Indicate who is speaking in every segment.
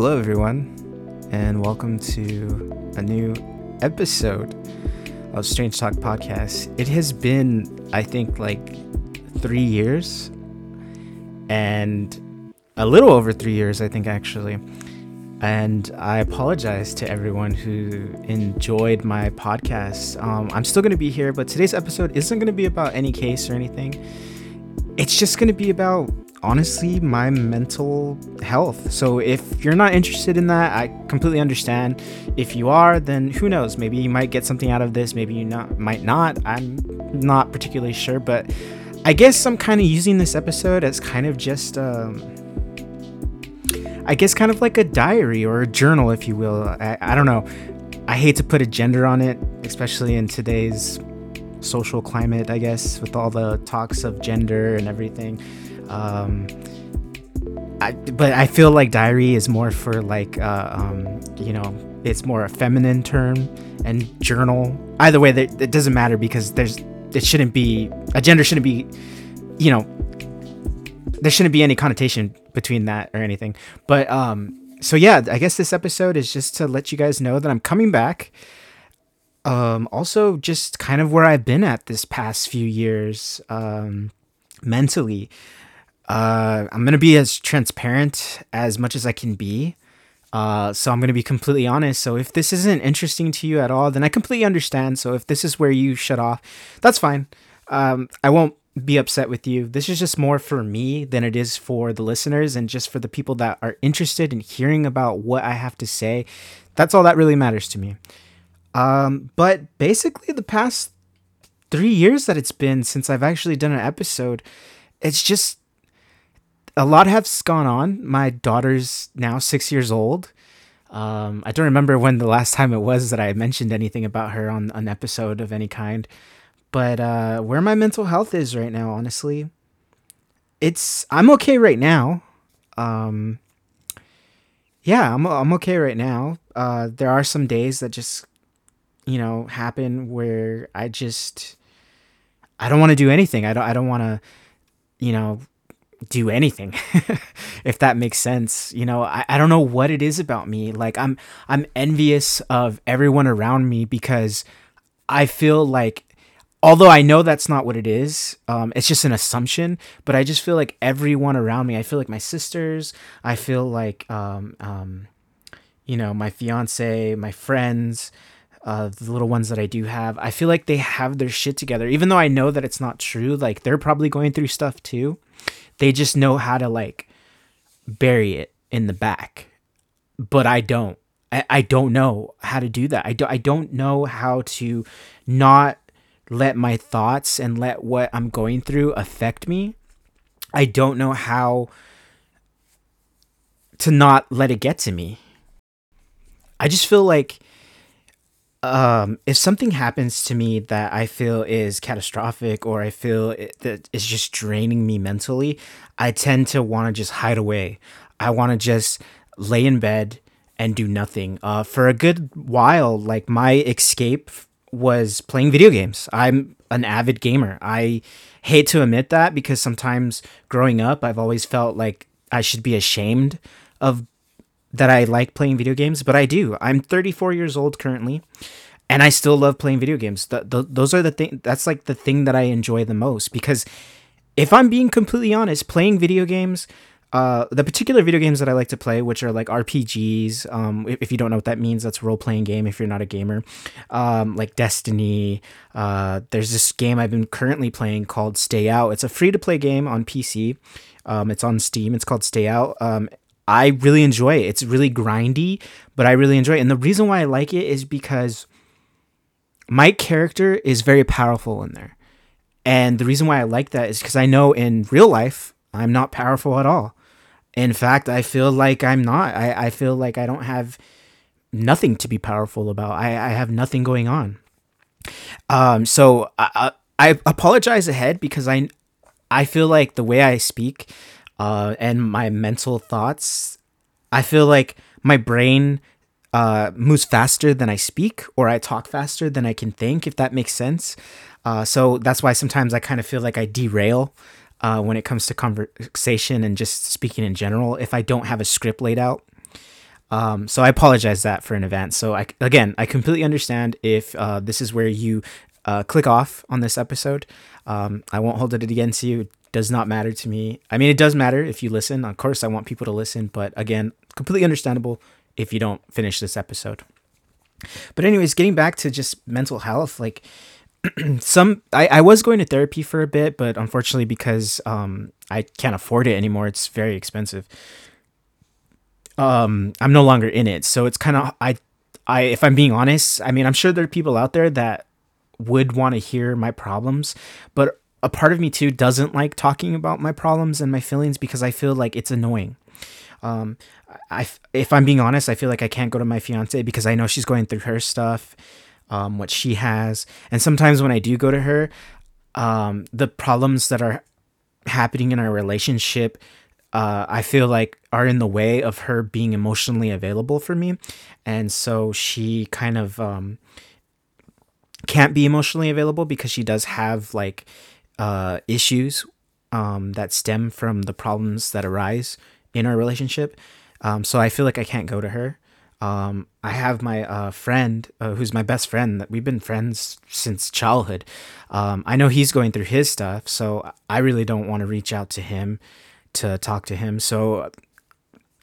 Speaker 1: Hello, everyone, and welcome to a new episode of Strange Talk Podcast. It has been, I think, like three years, and a little over three years, I think, actually. And I apologize to everyone who enjoyed my podcast. Um, I'm still going to be here, but today's episode isn't going to be about any case or anything. It's just going to be about honestly my mental health. So if you're not interested in that, I completely understand. If you are, then who knows? Maybe you might get something out of this. Maybe you not might not. I'm not particularly sure, but I guess I'm kind of using this episode as kind of just um, I guess kind of like a diary or a journal, if you will. I, I don't know. I hate to put a gender on it, especially in today's social climate, I guess, with all the talks of gender and everything. Um, I, but I feel like diary is more for like, uh, um, you know, it's more a feminine term, and journal. Either way, it doesn't matter because there's it shouldn't be a gender shouldn't be, you know, there shouldn't be any connotation between that or anything. But um, so yeah, I guess this episode is just to let you guys know that I'm coming back. Um, also just kind of where I've been at this past few years, um, mentally. Uh, I'm gonna be as transparent as much as I can be. Uh, so I'm gonna be completely honest. So if this isn't interesting to you at all, then I completely understand. So if this is where you shut off, that's fine. Um, I won't be upset with you. This is just more for me than it is for the listeners and just for the people that are interested in hearing about what I have to say. That's all that really matters to me. Um, but basically, the past three years that it's been since I've actually done an episode, it's just a lot has gone on. My daughter's now six years old. Um, I don't remember when the last time it was that I mentioned anything about her on an episode of any kind. But uh, where my mental health is right now, honestly, it's I'm okay right now. Um, yeah, I'm I'm okay right now. Uh, there are some days that just you know happen where I just I don't want to do anything. I don't I don't want to you know do anything if that makes sense you know I, I don't know what it is about me like i'm i'm envious of everyone around me because i feel like although I know that's not what it is, um, it's just an assumption. But I just feel like everyone around me, I feel like my sisters, I feel like, um, um, you know, my fiance, my friends, uh, the little ones that I do have, I feel like they have their shit together. Even though I know that it's not true, like they're probably going through stuff too. They just know how to like bury it in the back, but I don't. I, I don't know how to do that. I don't. I don't know how to not let my thoughts and let what I'm going through affect me. I don't know how to not let it get to me. I just feel like um, if something happens to me that I feel is catastrophic or I feel it, that is just draining me mentally, I tend to want to just hide away. I want to just lay in bed and do nothing. Uh, for a good while, like my escape was playing video games. I'm an avid gamer. I hate to admit that because sometimes growing up, I've always felt like I should be ashamed of that I like playing video games, but I do. I'm 34 years old currently, and I still love playing video games. The, the, those are the thing. That's like the thing that I enjoy the most because if I'm being completely honest, playing video games uh, the particular video games that I like to play, which are like RPGs. Um, if, if, you don't know what that means, that's role playing game. If you're not a gamer, um, like Destiny. Uh, there's this game I've been currently playing called Stay Out. It's a free to play game on PC. Um, it's on Steam. It's called Stay Out. I really enjoy it. It's really grindy, but I really enjoy it. And the reason why I like it is because my character is very powerful in there. And the reason why I like that is because I know in real life I'm not powerful at all. In fact, I feel like I'm not. I, I feel like I don't have nothing to be powerful about. I, I have nothing going on. Um, so I, I apologize ahead because I I feel like the way I speak uh, and my mental thoughts, I feel like my brain uh, moves faster than I speak, or I talk faster than I can think, if that makes sense. Uh, so that's why sometimes I kind of feel like I derail uh, when it comes to conversation and just speaking in general if I don't have a script laid out. Um, so I apologize that for an event. So I again, I completely understand if uh, this is where you uh, click off on this episode. Um, I won't hold it against you. Does not matter to me. I mean, it does matter if you listen. Of course, I want people to listen, but again, completely understandable if you don't finish this episode. But anyways, getting back to just mental health, like some I, I was going to therapy for a bit, but unfortunately because um I can't afford it anymore, it's very expensive. Um I'm no longer in it. So it's kind of I I if I'm being honest, I mean, I'm sure there are people out there that would want to hear my problems, but a part of me too doesn't like talking about my problems and my feelings because I feel like it's annoying. Um, I, if I'm being honest, I feel like I can't go to my fiance because I know she's going through her stuff, um, what she has, and sometimes when I do go to her, um, the problems that are happening in our relationship, uh, I feel like are in the way of her being emotionally available for me, and so she kind of um, can't be emotionally available because she does have like uh, issues um, that stem from the problems that arise in our relationship. Um, so I feel like I can't go to her. Um, I have my uh, friend uh, who's my best friend that we've been friends since childhood. Um, I know he's going through his stuff, so I really don't want to reach out to him to talk to him. So,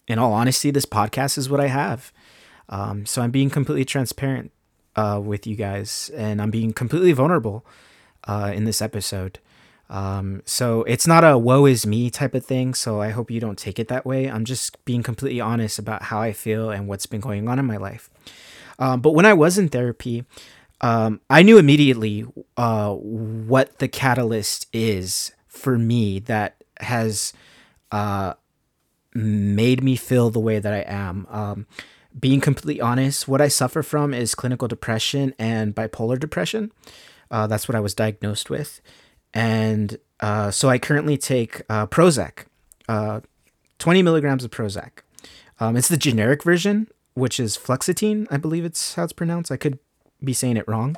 Speaker 1: in all honesty, this podcast is what I have. Um, so I'm being completely transparent uh, with you guys, and I'm being completely vulnerable uh, in this episode. Um, so it's not a woe is me type of thing. So I hope you don't take it that way. I'm just being completely honest about how I feel and what's been going on in my life. Um, but when I was in therapy, um, I knew immediately uh, what the catalyst is for me that has uh, made me feel the way that I am. Um, being completely honest, what I suffer from is clinical depression and bipolar depression. Uh, that's what I was diagnosed with and uh, so I currently take uh, Prozac, uh, 20 milligrams of Prozac. Um, it's the generic version, which is fluoxetine, I believe it's how it's pronounced. I could be saying it wrong,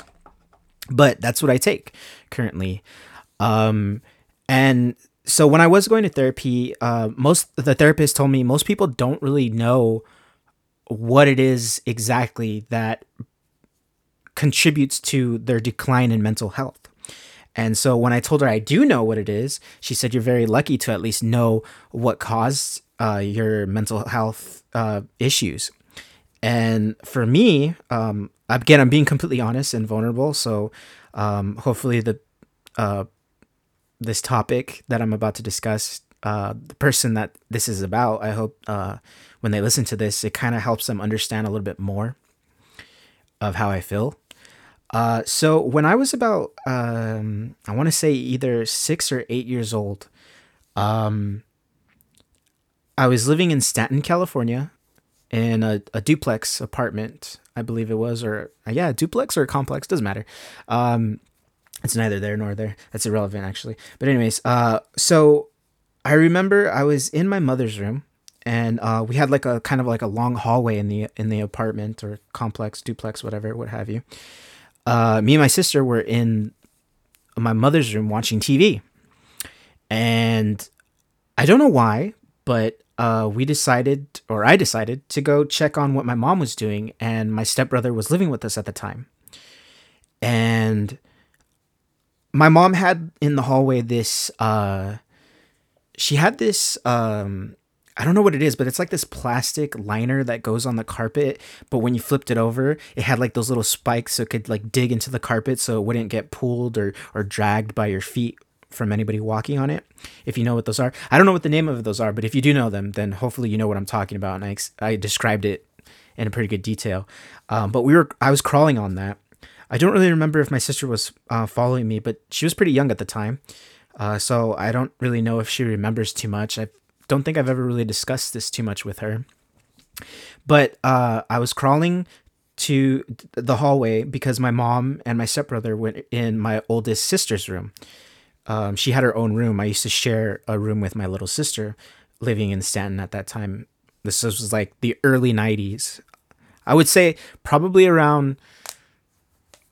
Speaker 1: but that's what I take currently. Um, and so when I was going to therapy, uh, most the therapist told me most people don't really know what it is exactly that contributes to their decline in mental health. And so when I told her I do know what it is, she said, You're very lucky to at least know what caused uh, your mental health uh, issues. And for me, um, again, I'm being completely honest and vulnerable. So um, hopefully, the uh, this topic that I'm about to discuss, uh, the person that this is about, I hope uh, when they listen to this, it kind of helps them understand a little bit more of how I feel. Uh, so when I was about, um, I want to say either six or eight years old, um, I was living in Stanton, California, in a, a duplex apartment, I believe it was, or uh, yeah, duplex or complex doesn't matter. Um, it's neither there nor there. That's irrelevant actually. But anyways, uh, so I remember I was in my mother's room, and uh, we had like a kind of like a long hallway in the in the apartment or complex, duplex, whatever, what have you uh, me and my sister were in my mother's room watching TV. And I don't know why, but uh, we decided, or I decided, to go check on what my mom was doing. And my stepbrother was living with us at the time. And my mom had in the hallway this, uh, she had this um, I don't know what it is, but it's like this plastic liner that goes on the carpet. But when you flipped it over, it had like those little spikes so it could like dig into the carpet so it wouldn't get pulled or, or dragged by your feet from anybody walking on it. If you know what those are, I don't know what the name of those are, but if you do know them, then hopefully you know what I'm talking about. And I, I described it in a pretty good detail. Um, but we were, I was crawling on that. I don't really remember if my sister was uh, following me, but she was pretty young at the time. Uh, so I don't really know if she remembers too much. I don't think I've ever really discussed this too much with her. But uh, I was crawling to the hallway because my mom and my stepbrother went in my oldest sister's room. Um, she had her own room. I used to share a room with my little sister living in Stanton at that time. This was like the early 90s. I would say probably around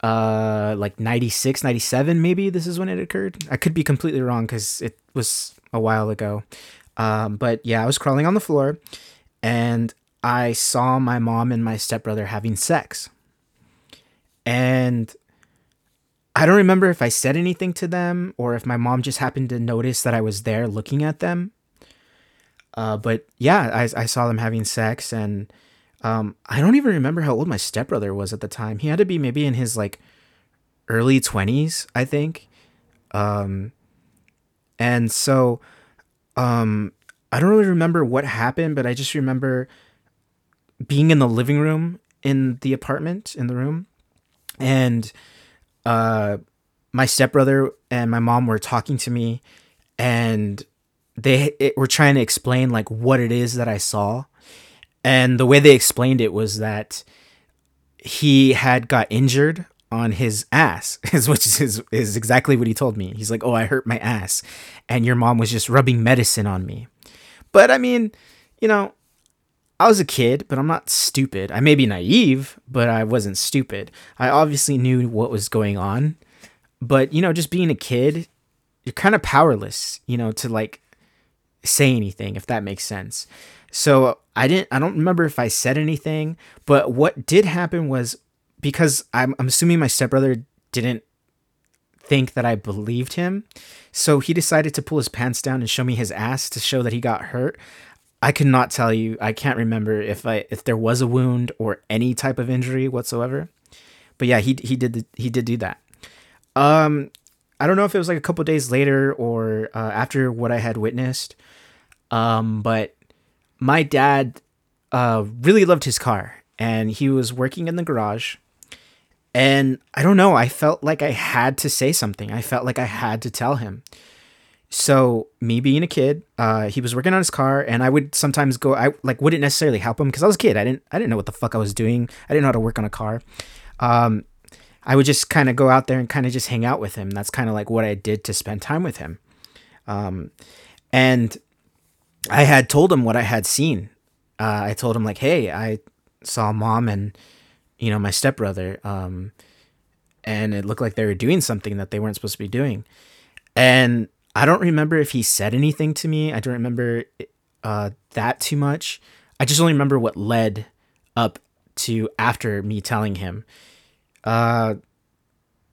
Speaker 1: uh like 96 97 maybe this is when it occurred i could be completely wrong because it was a while ago um, but yeah, I was crawling on the floor and I saw my mom and my stepbrother having sex. And I don't remember if I said anything to them or if my mom just happened to notice that I was there looking at them. Uh, but yeah, I, I saw them having sex, and um, I don't even remember how old my stepbrother was at the time. He had to be maybe in his like early 20s, I think. Um, and so um, I don't really remember what happened, but I just remember being in the living room in the apartment in the room and uh my stepbrother and my mom were talking to me and they it, were trying to explain like what it is that I saw and the way they explained it was that he had got injured on his ass which is, is exactly what he told me he's like oh i hurt my ass and your mom was just rubbing medicine on me but i mean you know I was a kid, but I'm not stupid. I may be naive, but I wasn't stupid. I obviously knew what was going on. But, you know, just being a kid, you're kind of powerless, you know, to like say anything, if that makes sense. So I didn't, I don't remember if I said anything, but what did happen was because I'm, I'm assuming my stepbrother didn't think that I believed him. So he decided to pull his pants down and show me his ass to show that he got hurt. I cannot tell you. I can't remember if I if there was a wound or any type of injury whatsoever. But yeah, he he did the, he did do that. Um, I don't know if it was like a couple days later or uh, after what I had witnessed. Um, but my dad uh, really loved his car, and he was working in the garage. And I don't know. I felt like I had to say something. I felt like I had to tell him. So me being a kid, uh, he was working on his car, and I would sometimes go. I like wouldn't necessarily help him because I was a kid. I didn't I didn't know what the fuck I was doing. I didn't know how to work on a car. Um, I would just kind of go out there and kind of just hang out with him. That's kind of like what I did to spend time with him. Um, and I had told him what I had seen. Uh, I told him like, hey, I saw mom and you know my stepbrother, um, and it looked like they were doing something that they weren't supposed to be doing. And I don't remember if he said anything to me. I don't remember uh, that too much. I just only remember what led up to after me telling him. Uh,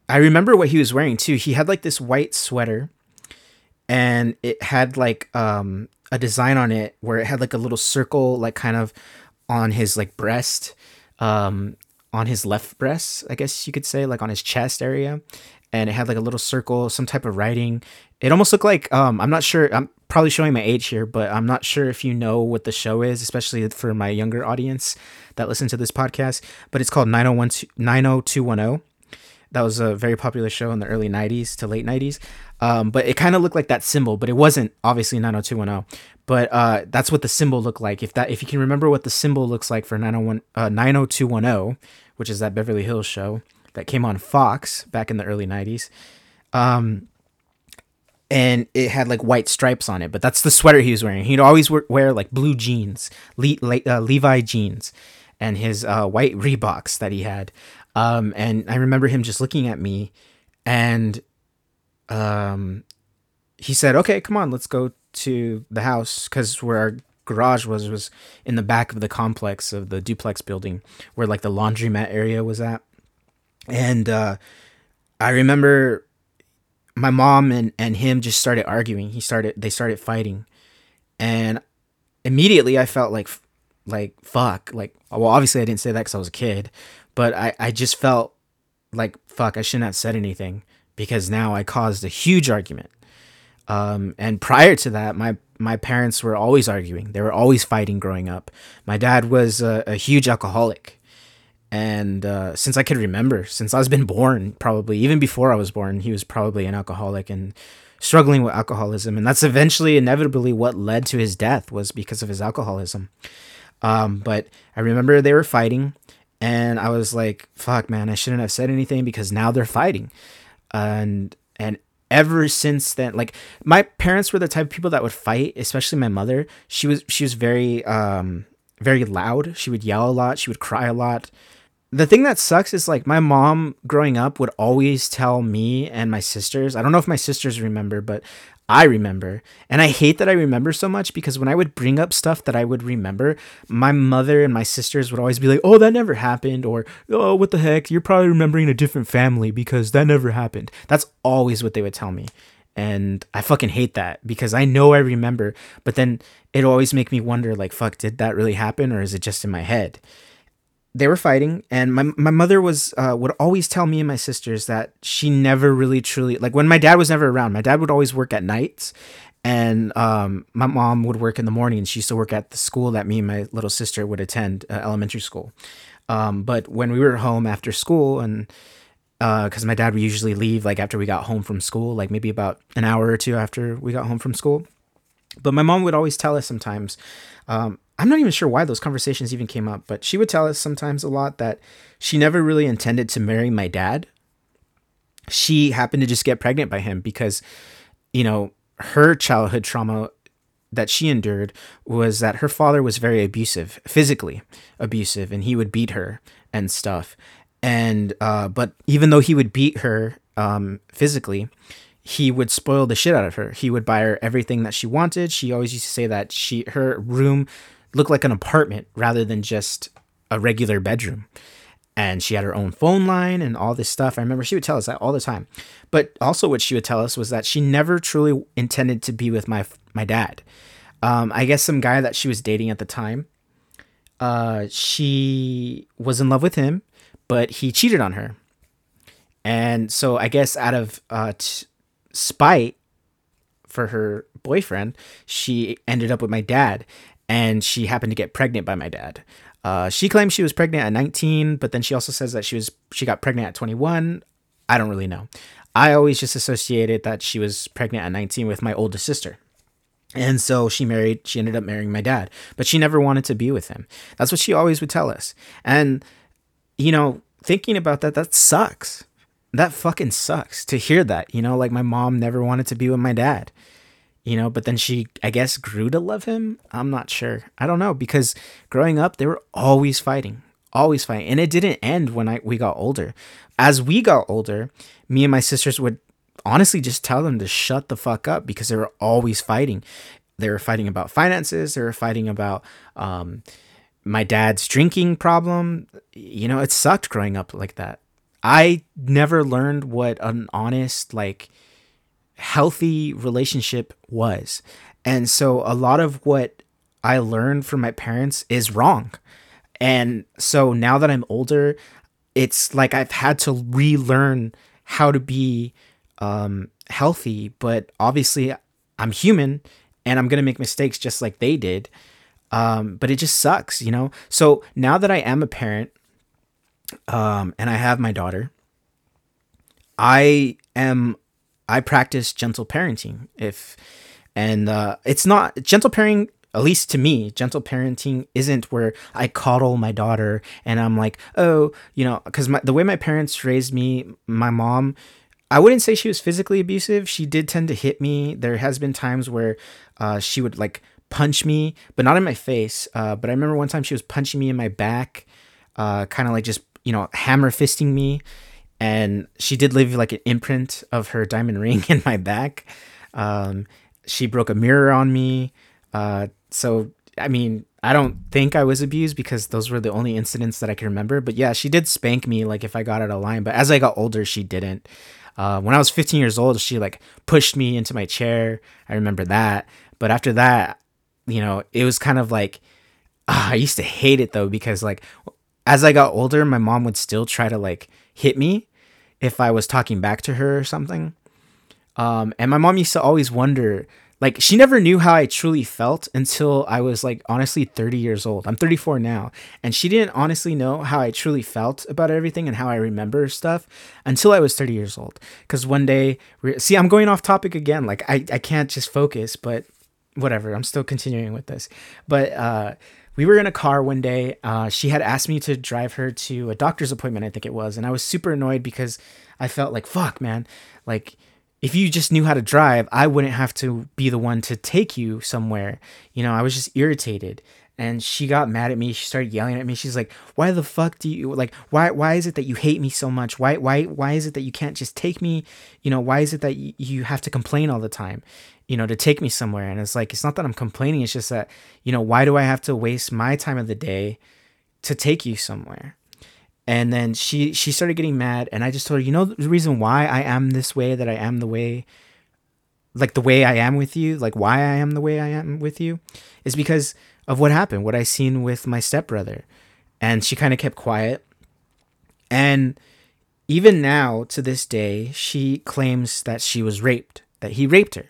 Speaker 1: I remember what he was wearing too. He had like this white sweater, and it had like um, a design on it where it had like a little circle, like kind of on his like breast, um, on his left breast, I guess you could say, like on his chest area, and it had like a little circle, some type of writing. It almost looked like um, I'm not sure. I'm probably showing my age here, but I'm not sure if you know what the show is, especially for my younger audience that listen to this podcast. But it's called 901 90210. That was a very popular show in the early 90s to late 90s. Um, but it kind of looked like that symbol, but it wasn't obviously 90210. But uh, that's what the symbol looked like. If that, if you can remember what the symbol looks like for 901, uh, 90210, which is that Beverly Hills show, that came on Fox back in the early 90s. Um, and it had like white stripes on it, but that's the sweater he was wearing. He'd always wear, like blue jeans, Le- Le- uh, Levi jeans, and his uh, white Reeboks that he had. Um, and I remember him just looking at me, and um, he said, "Okay, come on, let's go to the house because where our garage was was in the back of the complex of the duplex building, where like the laundromat area was at." and uh, I remember my mom and, and him just started arguing. He started they started fighting, and immediately I felt like like fuck like well obviously I didn't say that because I was a kid, but I I just felt like fuck I shouldn't have said anything because now I caused a huge argument. Um, and prior to that, my my parents were always arguing. They were always fighting growing up. My dad was a, a huge alcoholic and uh, since I could remember, since I was been born, probably even before I was born, he was probably an alcoholic and struggling with alcoholism, and that's eventually inevitably what led to his death was because of his alcoholism. Um, but I remember they were fighting, and I was like, "Fuck, man, I shouldn't have said anything because now they're fighting," and and ever since then like my parents were the type of people that would fight especially my mother. She was she was very um very loud. She would yell a lot. She would cry a lot. The thing that sucks is like my mom growing up would always tell me and my sisters i don't know if my sisters remember but I remember. And I hate that I remember so much because when I would bring up stuff that I would remember, my mother and my sisters would always be like, "Oh, that never happened," or "Oh, what the heck? You're probably remembering a different family because that never happened." That's always what they would tell me. And I fucking hate that because I know I remember, but then it always make me wonder like, "Fuck, did that really happen or is it just in my head?" They were fighting and my, my mother was uh, would always tell me and my sisters that she never really truly like when my dad was never around my dad would always work at nights and um, my mom would work in the morning and she used to work at the school that me and my little sister would attend uh, elementary school. Um, but when we were home after school and because uh, my dad would usually leave like after we got home from school like maybe about an hour or two after we got home from school. But my mom would always tell us sometimes um, I'm not even sure why those conversations even came up, but she would tell us sometimes a lot that she never really intended to marry my dad. She happened to just get pregnant by him because, you know, her childhood trauma that she endured was that her father was very abusive, physically abusive, and he would beat her and stuff. And, uh, but even though he would beat her um, physically, he would spoil the shit out of her. He would buy her everything that she wanted. She always used to say that she her room looked like an apartment rather than just a regular bedroom. And she had her own phone line and all this stuff. I remember she would tell us that all the time. But also, what she would tell us was that she never truly intended to be with my my dad. Um, I guess some guy that she was dating at the time. Uh, she was in love with him, but he cheated on her. And so I guess out of uh, t- spite for her boyfriend, she ended up with my dad and she happened to get pregnant by my dad. Uh, she claims she was pregnant at 19, but then she also says that she was she got pregnant at 21. I don't really know. I always just associated that she was pregnant at 19 with my oldest sister. And so she married, she ended up marrying my dad, but she never wanted to be with him. That's what she always would tell us. And, you know, thinking about that, that sucks. That fucking sucks to hear that, you know, like my mom never wanted to be with my dad you know but then she i guess grew to love him? I'm not sure. I don't know because growing up they were always fighting always fighting and it didn't end when i we got older. As we got older me and my sisters would honestly just tell them to shut the fuck up because they were always fighting. They were fighting about finances they were fighting about um, my dad's drinking problem. You know it sucked growing up like that. I never learned what an honest like healthy relationship was. And so a lot of what I learned from my parents is wrong. And so now that I'm older, it's like I've had to relearn how to be um, healthy. But obviously, I'm human and I'm going to make mistakes just like they did. Um, but it just sucks, you know? So now that I am a parent um, and I have my daughter, I am I practice gentle parenting. If and uh, it's not gentle parenting at least to me, gentle parenting isn't where I coddle my daughter and I'm like, oh, you know, because the way my parents raised me, my mom, I wouldn't say she was physically abusive. She did tend to hit me. There has been times where uh, she would like punch me, but not in my face. Uh, but I remember one time she was punching me in my back, uh, kind of like just you know hammer fisting me and she did leave like an imprint of her diamond ring in my back. Um, she broke a mirror on me. Uh, so I mean, I don't think I was abused because those were the only incidents that I can remember. But yeah, she did spank me like if I got out of line. But as I got older, she didn't. Uh, when I was 15 years old, she like pushed me into my chair. I remember that. But after that, you know, it was kind of like uh, I used to hate it though because like as I got older, my mom would still try to like hit me if I was talking back to her or something. Um, and my mom used to always wonder, like, she never knew how I truly felt until I was like honestly 30 years old. I'm 34 now, and she didn't honestly know how I truly felt about everything and how I remember stuff until I was 30 years old. Because one day, see, I'm going off topic again. Like, I, I can't just focus, but whatever. I'm still continuing with this. But, uh, we were in a car one day. Uh, she had asked me to drive her to a doctor's appointment, I think it was. And I was super annoyed because I felt like, fuck, man. Like, if you just knew how to drive, I wouldn't have to be the one to take you somewhere. You know, I was just irritated. And she got mad at me. She started yelling at me. She's like, "Why the fuck do you like? Why why is it that you hate me so much? Why why why is it that you can't just take me? You know, why is it that y- you have to complain all the time? You know, to take me somewhere. And it's like, it's not that I'm complaining. It's just that, you know, why do I have to waste my time of the day to take you somewhere? And then she she started getting mad, and I just told her, you know, the reason why I am this way, that I am the way, like the way I am with you, like why I am the way I am with you, is because of what happened, what I seen with my stepbrother. And she kind of kept quiet. And even now, to this day, she claims that she was raped, that he raped her.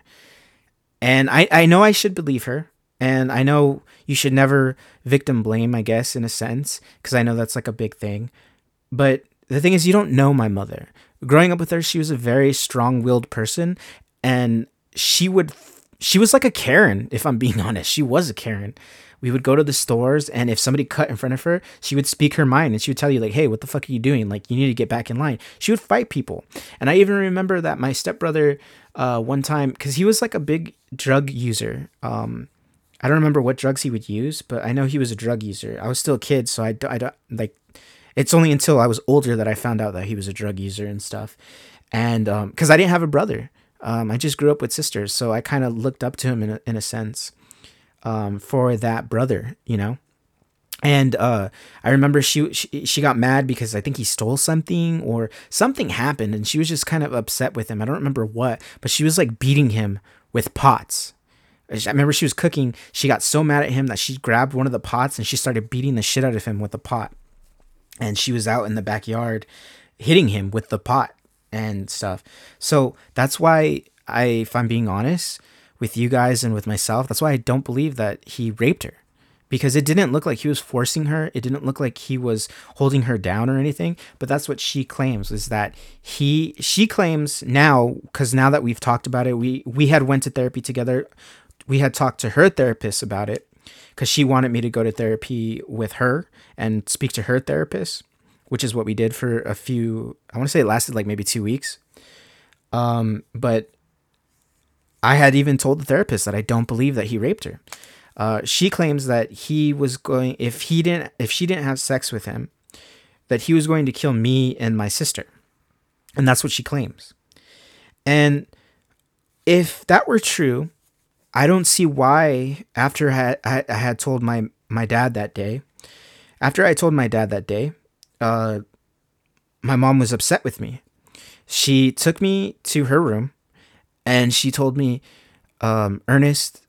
Speaker 1: And I, I know I should believe her. And I know you should never victim blame, I guess, in a sense, because I know that's like a big thing. But the thing is, you don't know my mother. Growing up with her, she was a very strong willed person. And she would, she was like a Karen, if I'm being honest. She was a Karen we would go to the stores and if somebody cut in front of her she would speak her mind and she would tell you like hey what the fuck are you doing like you need to get back in line she would fight people and i even remember that my stepbrother uh, one time because he was like a big drug user. Um, i don't remember what drugs he would use but i know he was a drug user. I was still a kid so i, I don't like it's only until i was older that i found out that he was a drug user and stuff. And because um, i didn't have a brother. Um, i just grew up with sisters so i kind of looked up to him in a, in a sense um, for that brother, you know. And uh, I remember she, she she got mad because I think he stole something or something happened, and she was just kind of upset with him. I don't remember what, but she was like beating him with pots. I remember she was cooking. She got so mad at him that she grabbed one of the pots and she started beating the shit out of him with the pot. And she was out in the backyard hitting him with the pot and stuff. So that's why I, if I'm being honest, with you guys and with myself. That's why I don't believe that he raped her because it didn't look like he was forcing her. It didn't look like he was holding her down or anything. But that's what she claims is that he she claims now because now that we've talked about it, we we had went to therapy together. We had talked to her therapist about it because she wanted me to go to therapy with her and speak to her therapist, which is what we did for a few. I want to say it lasted like maybe two weeks. Um, but I had even told the therapist that I don't believe that he raped her. Uh, she claims that he was going if he didn't if she didn't have sex with him, that he was going to kill me and my sister, and that's what she claims. And if that were true, I don't see why. After I, I, I had told my my dad that day, after I told my dad that day, uh, my mom was upset with me. She took me to her room and she told me, um, Ernest,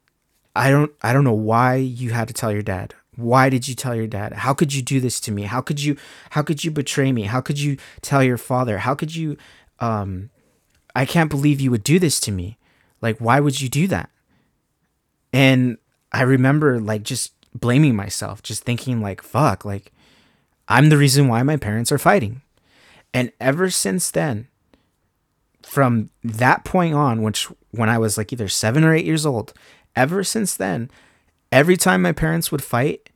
Speaker 1: I don't I don't know why you had to tell your dad. Why did you tell your dad? How could you do this to me? How could you how could you betray me? How could you tell your father? How could you um I can't believe you would do this to me. Like why would you do that? And I remember like just blaming myself, just thinking like fuck, like I'm the reason why my parents are fighting. And ever since then, from that point on, which when I was like either seven or eight years old, ever since then, every time my parents would fight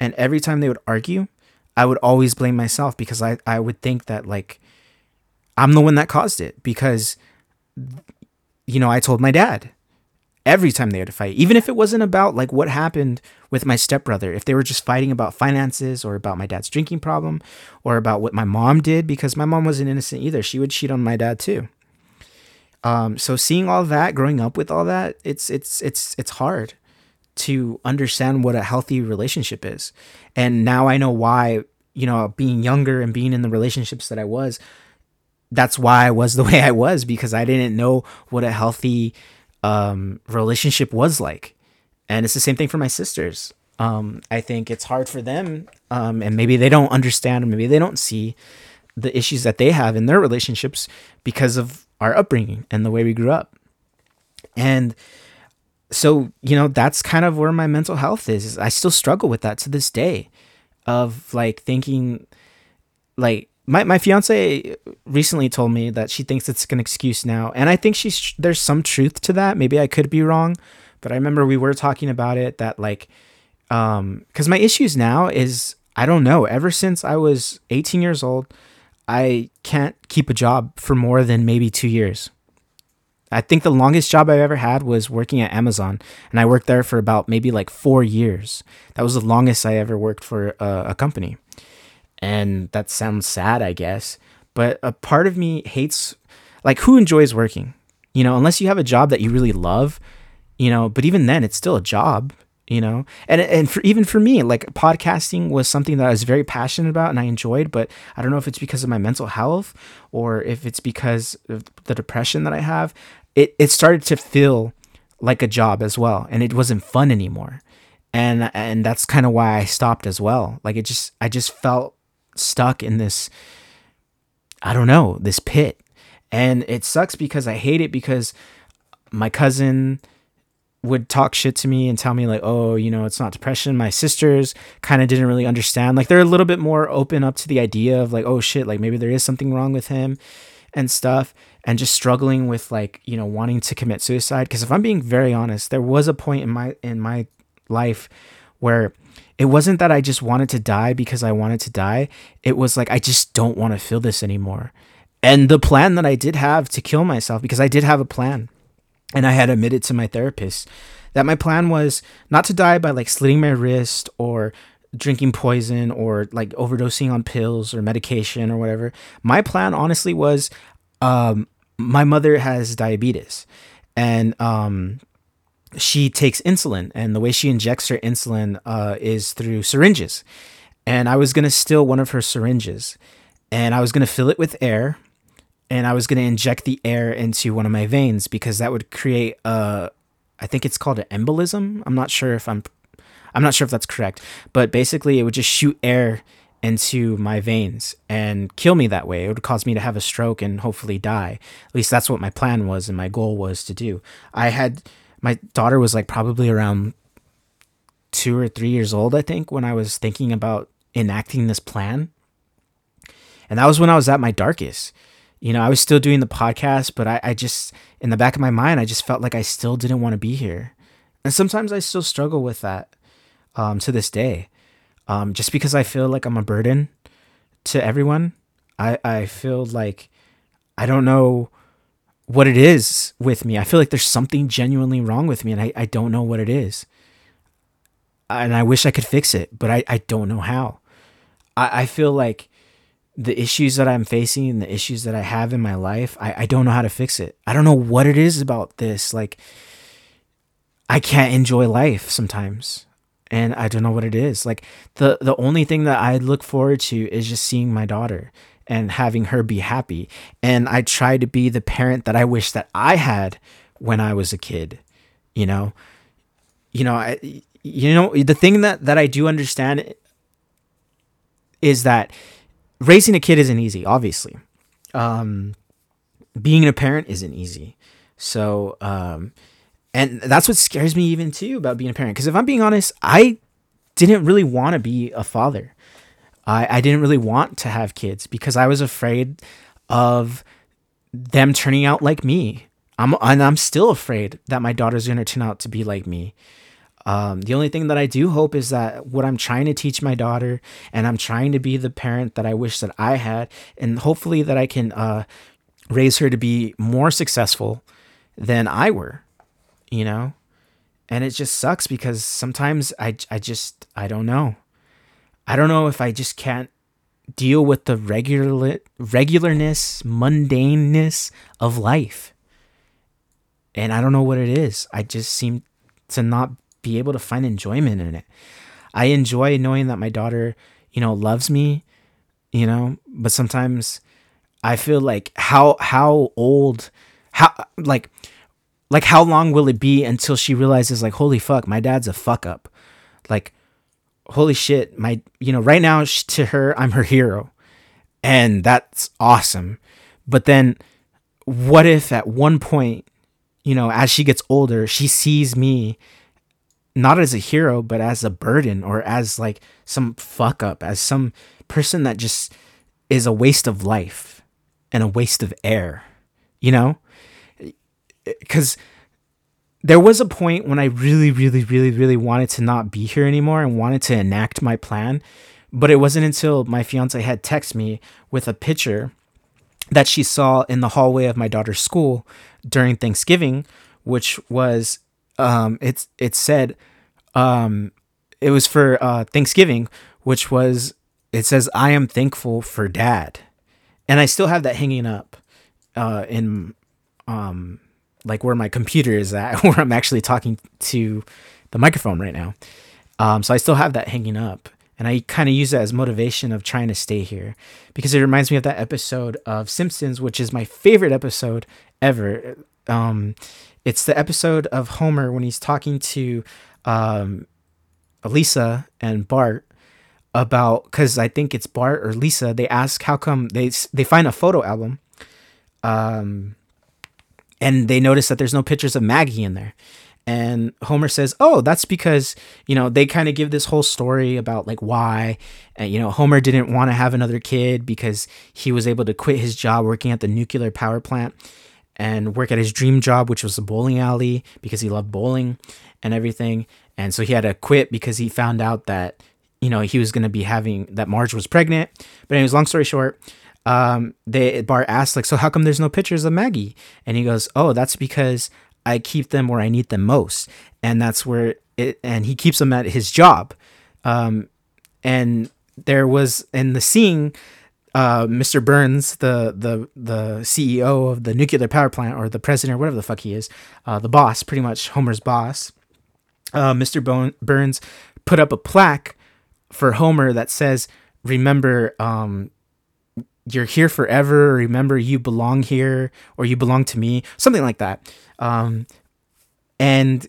Speaker 1: and every time they would argue, I would always blame myself because I, I would think that like I'm the one that caused it because you know, I told my dad every time they had to fight, even if it wasn't about like what happened with my stepbrother, if they were just fighting about finances or about my dad's drinking problem or about what my mom did, because my mom wasn't innocent either. She would cheat on my dad too. Um, so seeing all that, growing up with all that, it's it's it's it's hard to understand what a healthy relationship is. And now I know why, you know, being younger and being in the relationships that I was, that's why I was the way I was because I didn't know what a healthy um, relationship was like. And it's the same thing for my sisters. Um, I think it's hard for them, um, and maybe they don't understand, or maybe they don't see the issues that they have in their relationships because of our upbringing and the way we grew up. And so, you know, that's kind of where my mental health is. I still struggle with that to this day of like thinking like my, my fiance recently told me that she thinks it's an excuse now and i think she's there's some truth to that maybe i could be wrong but i remember we were talking about it that like um because my issues now is i don't know ever since i was 18 years old I can't keep a job for more than maybe two years. I think the longest job I've ever had was working at Amazon, and I worked there for about maybe like four years. That was the longest I ever worked for a, a company. And that sounds sad, I guess, but a part of me hates, like, who enjoys working? You know, unless you have a job that you really love, you know, but even then it's still a job, you know. And and for even for me, like podcasting was something that I was very passionate about and I enjoyed, but I don't know if it's because of my mental health or if it's because of the depression that I have. It it started to feel like a job as well and it wasn't fun anymore. And and that's kind of why I stopped as well. Like it just I just felt stuck in this I don't know, this pit. And it sucks because I hate it because my cousin would talk shit to me and tell me like, "Oh, you know, it's not depression." My sisters kind of didn't really understand. Like they're a little bit more open up to the idea of like, "Oh shit, like maybe there is something wrong with him." and stuff and just struggling with like, you know, wanting to commit suicide because if I'm being very honest, there was a point in my in my life where it wasn't that I just wanted to die because I wanted to die. It was like I just don't want to feel this anymore. And the plan that I did have to kill myself because I did have a plan and I had admitted to my therapist that my plan was not to die by like slitting my wrist or drinking poison or like overdosing on pills or medication or whatever. My plan honestly was um my mother has diabetes and um she takes insulin, and the way she injects her insulin uh, is through syringes. And I was gonna steal one of her syringes, and I was gonna fill it with air, and I was gonna inject the air into one of my veins because that would create a, I think it's called an embolism. I'm not sure if I'm, I'm not sure if that's correct, but basically it would just shoot air into my veins and kill me that way. It would cause me to have a stroke and hopefully die. At least that's what my plan was and my goal was to do. I had my daughter was like probably around two or three years old, I think, when I was thinking about enacting this plan. And that was when I was at my darkest. You know, I was still doing the podcast, but I, I just, in the back of my mind, I just felt like I still didn't want to be here. And sometimes I still struggle with that um, to this day. Um, just because I feel like I'm a burden to everyone. I, I feel like I don't know what it is with me. I feel like there's something genuinely wrong with me and I, I don't know what it is. And I wish I could fix it, but I, I don't know how. I, I feel like the issues that I'm facing and the issues that I have in my life, I, I don't know how to fix it. I don't know what it is about this. Like, I can't enjoy life sometimes. And I don't know what it is. Like the the only thing that I look forward to is just seeing my daughter and having her be happy. And I try to be the parent that I wish that I had when I was a kid, you know. You know, I you know, the thing that that I do understand is that raising a kid isn't easy, obviously. Um being a parent isn't easy. So, um and that's what scares me even too about being a parent because if I'm being honest, I didn't really want to be a father. I, I didn't really want to have kids because I was afraid of them turning out like me. I'm and I'm still afraid that my daughter's gonna turn out to be like me. Um, the only thing that I do hope is that what I'm trying to teach my daughter, and I'm trying to be the parent that I wish that I had, and hopefully that I can uh, raise her to be more successful than I were, you know. And it just sucks because sometimes I I just I don't know. I don't know if I just can't deal with the regular regularness, mundaneness of life. And I don't know what it is. I just seem to not be able to find enjoyment in it. I enjoy knowing that my daughter, you know, loves me, you know, but sometimes I feel like how how old how like like how long will it be until she realizes like holy fuck, my dad's a fuck up. Like holy shit, my, you know, right now to her, I'm her hero. And that's awesome. But then what if at one point, you know, as she gets older, she sees me not as a hero, but as a burden or as like some fuck up, as some person that just is a waste of life and a waste of air, you know? Because there was a point when I really, really, really, really wanted to not be here anymore and wanted to enact my plan. But it wasn't until my fiance had texted me with a picture that she saw in the hallway of my daughter's school during Thanksgiving, which was um, it's it said um, it was for uh, Thanksgiving, which was it says I am thankful for dad, and I still have that hanging up uh, in um, like where my computer is at, where I'm actually talking to the microphone right now. Um, so I still have that hanging up. And I kind of use that as motivation of trying to stay here because it reminds me of that episode of Simpsons, which is my favorite episode ever. Um, it's the episode of Homer when he's talking to um, Lisa and Bart about because I think it's Bart or Lisa. They ask how come they they find a photo album, um, and they notice that there's no pictures of Maggie in there, and Homer says, "Oh, that's because you know they kind of give this whole story about like why, and you know Homer didn't want to have another kid because he was able to quit his job working at the nuclear power plant and work at his dream job, which was a bowling alley because he loved bowling and everything, and so he had to quit because he found out that you know he was going to be having that Marge was pregnant. But anyways, long story short." Um, they Bart asked like, so how come there's no pictures of Maggie? And he goes, oh, that's because I keep them where I need them most, and that's where it. And he keeps them at his job. Um, and there was in the scene, uh, Mr. Burns, the the the CEO of the nuclear power plant, or the president, or whatever the fuck he is, uh, the boss, pretty much Homer's boss. Uh, Mr. Bon- Burns put up a plaque for Homer that says, "Remember, um, you're here forever. Remember, you belong here, or you belong to me." Something like that. Um, and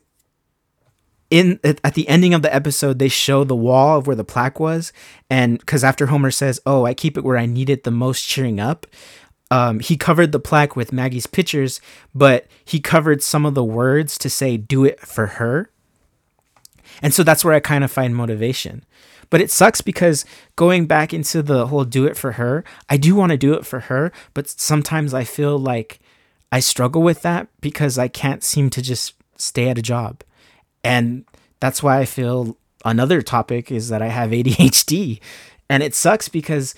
Speaker 1: in at the ending of the episode, they show the wall of where the plaque was, and because after Homer says, "Oh, I keep it where I need it the most," cheering up. Um, he covered the plaque with Maggie's pictures, but he covered some of the words to say "Do it for her," and so that's where I kind of find motivation. But it sucks because going back into the whole "Do it for her," I do want to do it for her, but sometimes I feel like I struggle with that because I can't seem to just stay at a job. And that's why I feel another topic is that I have ADHD. And it sucks because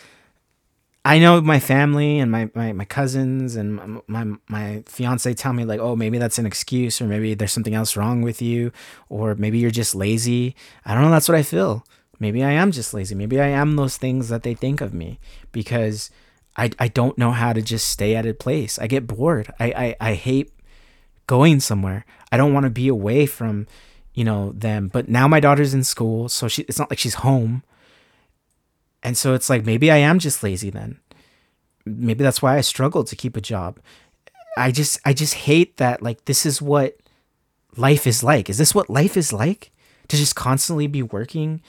Speaker 1: I know my family and my, my, my cousins and my, my, my fiance tell me like, oh, maybe that's an excuse or maybe there's something else wrong with you or maybe you're just lazy. I don't know. That's what I feel. Maybe I am just lazy. Maybe I am those things that they think of me because I, I don't know how to just stay at a place. I get bored. I, I, I hate going somewhere. I don't want to be away from, you know, them. But now my daughter's in school, so she it's not like she's home. And so it's like maybe I am just lazy then. Maybe that's why I struggle to keep a job. I just I just hate that like this is what life is like. Is this what life is like? To just constantly be working,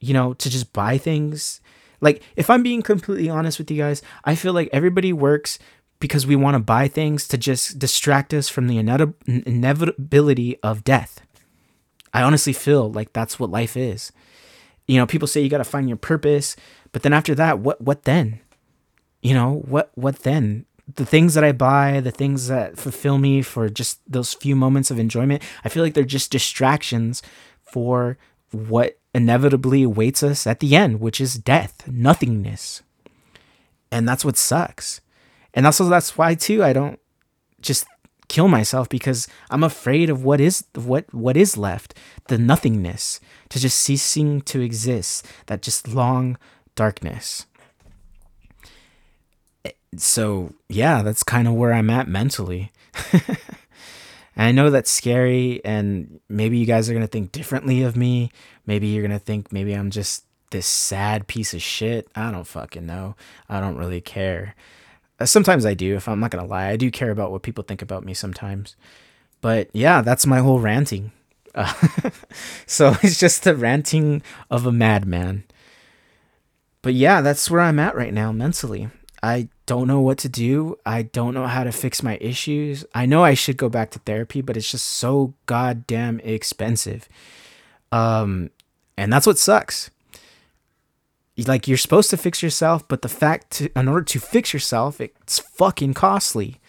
Speaker 1: you know, to just buy things like, if I'm being completely honest with you guys, I feel like everybody works because we want to buy things to just distract us from the inevitability of death. I honestly feel like that's what life is. You know, people say you got to find your purpose, but then after that, what what then? You know, what what then? The things that I buy, the things that fulfill me for just those few moments of enjoyment, I feel like they're just distractions for what inevitably awaits us at the end, which is death, nothingness. And that's what sucks. And also that's why too I don't just kill myself because I'm afraid of what is what what is left, the nothingness, to just ceasing to exist, that just long darkness. So, yeah, that's kind of where I'm at mentally. I know that's scary, and maybe you guys are to think differently of me. Maybe you're to think maybe I'm just this sad piece of shit. I don't fucking know. I don't really care. Uh, sometimes I do, if I'm not to lie. I do care about what people think about me sometimes. But yeah, that's my whole ranting. Uh, so it's just the ranting of a madman. But yeah, that's where I'm at right now mentally. I don't know what to do. I don't know how to fix my issues. I know I should go back to therapy, but it's just so goddamn expensive. Um, and that's what sucks. Like you're supposed to fix yourself, but the fact to, in order to fix yourself, it's fucking costly,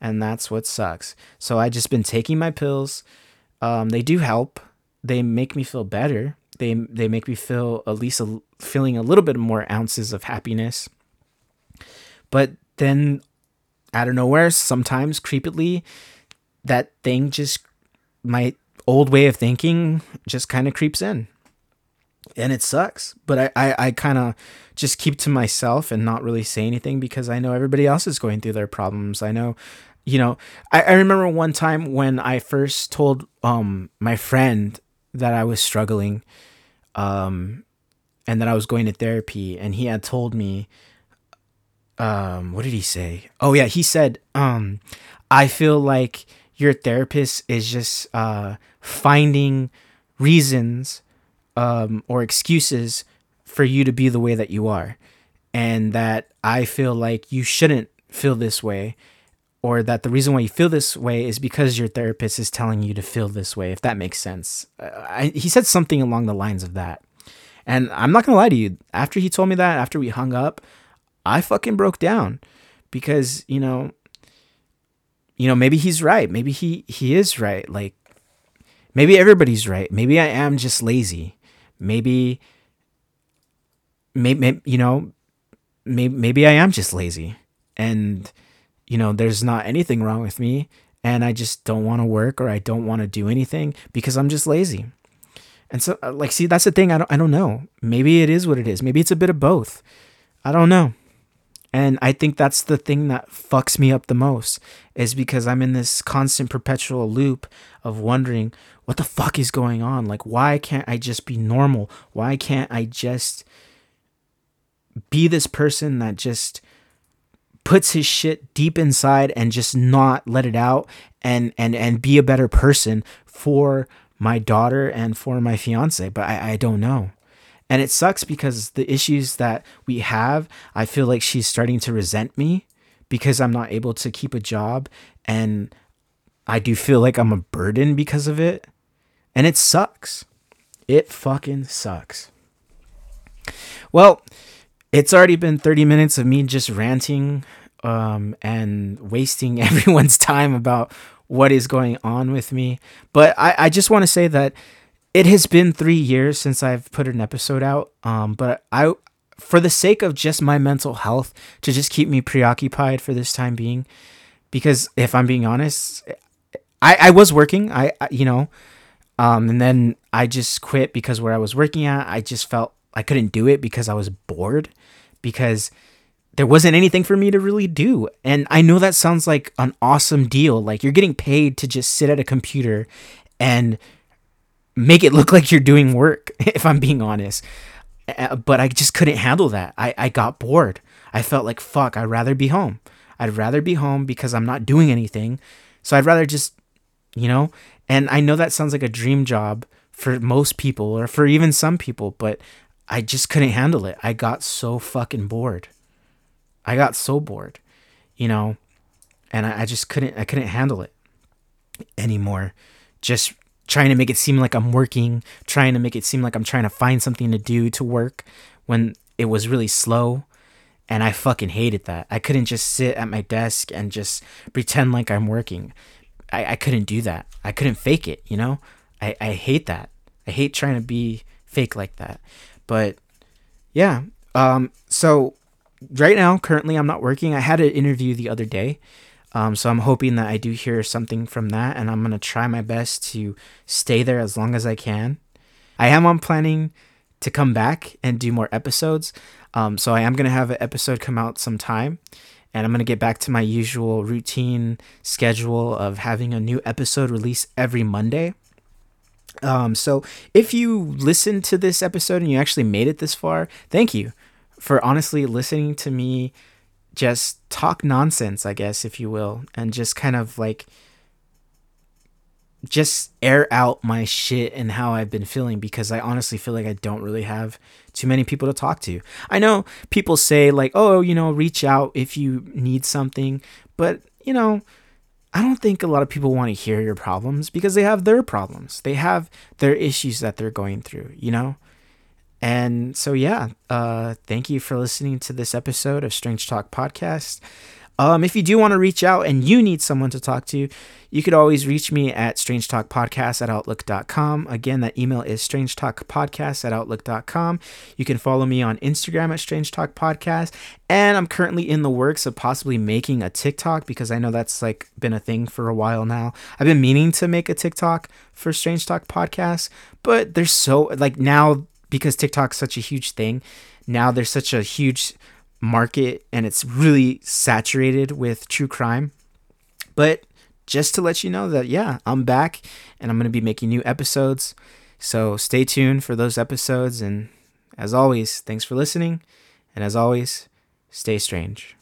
Speaker 1: and that's what sucks. So I just been taking my pills. Um, they do help. They make me feel better. They they make me feel at least a, feeling a little bit more ounces of happiness but then out of nowhere, sometimes creepily, that thing just, my old way of thinking just kind of creeps in. And it sucks. But I, I, I kind of just keep to myself and not really say anything because I know everybody else is going through their problems. I know you know, I, I remember one time when I first told um my friend that I was struggling, um, and that I was going to therapy, and he had told me, um, what did he say? Oh yeah, he said, um, I feel like your therapist is just uh finding reasons um or excuses for you to be the way that you are. And that I feel like you shouldn't feel this way or that the reason why you feel this way is because your therapist is telling you to feel this way if that makes sense. Uh, I, he said something along the lines of that. And i'm not gonna lie to you after he told me that after we hung up i fucking broke down. Because you know you know maybe he's right maybe he he is right like maybe everybody's right maybe i am just lazy maybe maybe, you know maybe, maybe i am just lazy and you know, there's not anything wrong with me and I just don't want to work or I don't want to do anything because I'm just lazy. And so uh, like see that's the thing I don't I don't know. Maybe it is what it is. Maybe it's a bit of both. I don't know. And I think that's the thing that fucks me up the most is because I'm in this constant perpetual loop of wondering what the fuck is going on? Like why can't I just be normal? Why can't I just be this person that just puts his shit deep inside and just not let it out and and and be a better person for my daughter and for my fiance but i i don't know and it sucks because the issues that we have i feel like she's starting to resent me because i'm not able to keep a job. And i do feel like i'm a burden because of it. And it sucks. It fucking sucks. Well it's already been 30 minutes of me just ranting um, and wasting everyone's time about what is going on with me. But I, I just want to say that it has been three years since I've put an episode out. Um, but I, for the sake of just my mental health, to just keep me preoccupied for this time being, because if I'm being honest, I, I was working. I, I you know, um, and then I just quit because where I was working at, I just felt I couldn't do it because I was bored because there wasn't anything for me to really do. And I know that sounds like an awesome deal. Like you're getting paid to just sit at a computer and make it look like you're doing work, if I'm being honest. Uh, but I just couldn't handle that. I, I got bored. I felt like, fuck, I'd rather be home. I'd rather be home because I'm not doing anything. So I'd rather just, you know, and I know that sounds like a dream job for most people or for even some people, but I just couldn't handle it. I got so fucking bored. I got so bored, you know, and I, I just couldn't I couldn't handle it anymore. Just trying to make it seem like I'm working, trying to make it seem like I'm trying to find something to do to work when it was really slow. And I fucking hated that. I couldn't just sit at my desk and just pretend like I'm working. I, I couldn't do that. I couldn't fake it, you know? I, I hate that. I hate trying to be fake like that. But yeah. Um, so right now, currently, I'm not working. I had an interview the other day. Um, so I'm hoping that I do hear something from that, and I'm gonna try my best to stay there as long as I can. I am on planning to come back and do more episodes. Um, so I am gonna have an episode come out sometime, and I'm gonna get back to my usual routine schedule of having a new episode release every Monday. Um, so if you listened to this episode and you actually made it this far, thank you for honestly listening to me just talk nonsense, I guess, if you will, and just kind of like just air out my shit and how I've been feeling because I honestly feel like I don't really have too many people to talk to. I know people say, like, oh, you know, reach out if you need something, but, you know, I don't think a lot of people want to hear your problems because they have their problems. They have their issues that they're going through, you know? And so, yeah, uh, thank you for listening to this episode of Strange Talk Podcast. Um, if you do want to reach out and you need someone to talk to, you could always reach me at strangetalkpodcast at outlook.com. Again, that email is strangetalkpodcast at outlook.com. You can follow me on Instagram at Strange Talk Podcast. And I'm currently in the works of possibly making a TikTok because I know that's like been a thing for a while now. I've been meaning to make a TikTok for Strange Talk Podcast, but there's so like now because TikTok's such a huge thing, now there's such a huge market and it's really saturated with true crime But just to let you know that, yeah, I'm back and I'm going to be making new episodes. So stay tuned for those episodes. And as always, thanks for listening. And as always, stay strange.